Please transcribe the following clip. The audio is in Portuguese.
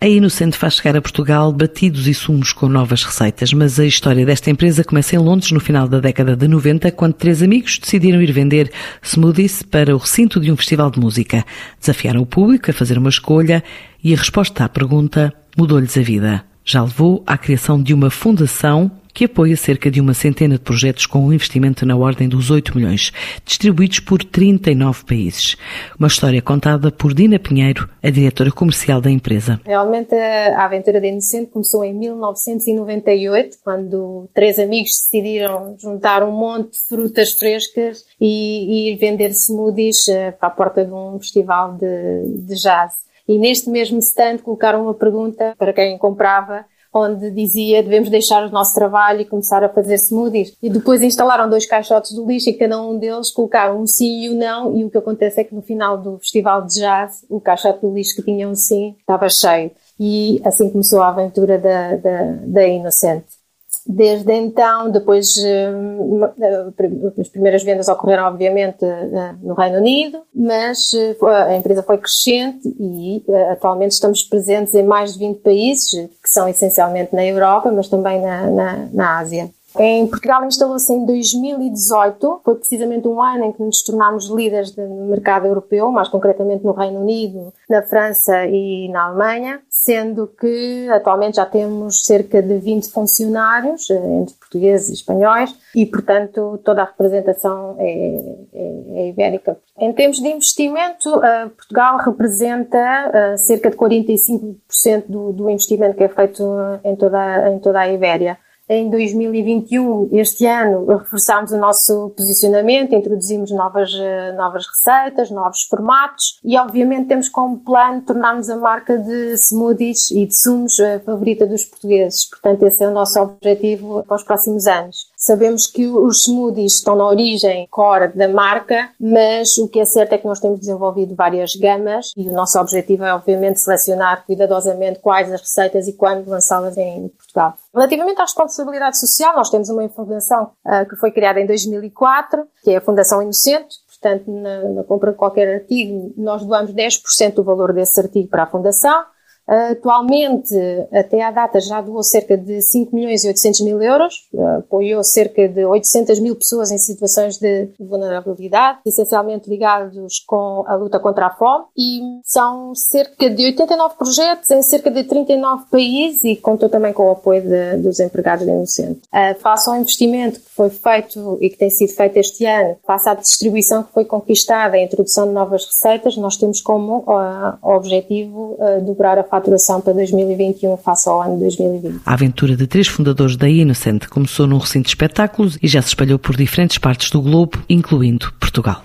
A Inocente faz chegar a Portugal batidos e sumos com novas receitas, mas a história desta empresa começa em Londres no final da década de 90, quando três amigos decidiram ir vender smoothies para o recinto de um festival de música. Desafiaram o público a fazer uma escolha e a resposta à pergunta mudou-lhes a vida. Já levou à criação de uma fundação que apoia cerca de uma centena de projetos com um investimento na ordem dos 8 milhões, distribuídos por 39 países. Uma história contada por Dina Pinheiro, a diretora comercial da empresa. Realmente a aventura da Inocente começou em 1998, quando três amigos decidiram juntar um monte de frutas frescas e, e vender smoothies eh, para a porta de um festival de, de jazz. E neste mesmo stand colocaram uma pergunta para quem comprava onde dizia devemos deixar o nosso trabalho e começar a fazer smoothies. E depois instalaram dois caixotes do lixo e cada um deles colocaram um sim e um não e o que acontece é que no final do festival de jazz o caixote do lixo que tinha um sim estava cheio. E assim começou a aventura da, da, da Inocente. Desde então, depois, eh, eh, as primeiras vendas ocorreram, obviamente, eh, no Reino Unido, mas a empresa foi crescente e atualmente estamos presentes em mais de 20 países, que são essencialmente na Europa, mas também na, na, na Ásia. Em Portugal instalou-se em 2018, foi precisamente um ano em que nos tornámos líderes no mercado europeu, mais concretamente no Reino Unido, na França e na Alemanha, sendo que atualmente já temos cerca de 20 funcionários, eh, entre portugueses e espanhóis, e portanto toda a representação é, é, é ibérica. Em termos de investimento, uh, Portugal representa uh, cerca de 45% do, do investimento que é feito em toda, em toda a Ibéria em 2021, este ano, reforçámos o nosso posicionamento, introduzimos novas, eh, novas receitas, novos formatos e, obviamente, temos como plano tornarmos a marca de smoothies e de sumos a favorita dos portugueses. Portanto, esse é o nosso objetivo para os próximos anos. Sabemos que os smoothies estão na origem core da marca, mas o que é certo é que nós temos desenvolvido várias gamas e o nosso objetivo é, obviamente, selecionar cuidadosamente quais as receitas e quando lançá-las em Portugal. Relativamente à responsabilidade social, nós temos uma fundação uh, que foi criada em 2004, que é a Fundação Inocente. Portanto, na, na compra de qualquer artigo, nós doamos 10% do valor desse artigo para a Fundação. Atualmente, até à data, já doou cerca de 5 milhões e 800 mil euros, apoiou cerca de 800 mil pessoas em situações de vulnerabilidade, essencialmente ligados com a luta contra a fome, e são cerca de 89 projetos em cerca de 39 países e contou também com o apoio de, dos empregados da Inocente. Face ao investimento que foi feito e que tem sido feito este ano, face à distribuição que foi conquistada, a introdução de novas receitas, nós temos como uh, objetivo uh, dobrar a faturação para 2021 face ao ano 2020. A aventura de três fundadores da Innocent começou num recinto de espetáculos e já se espalhou por diferentes partes do globo, incluindo Portugal.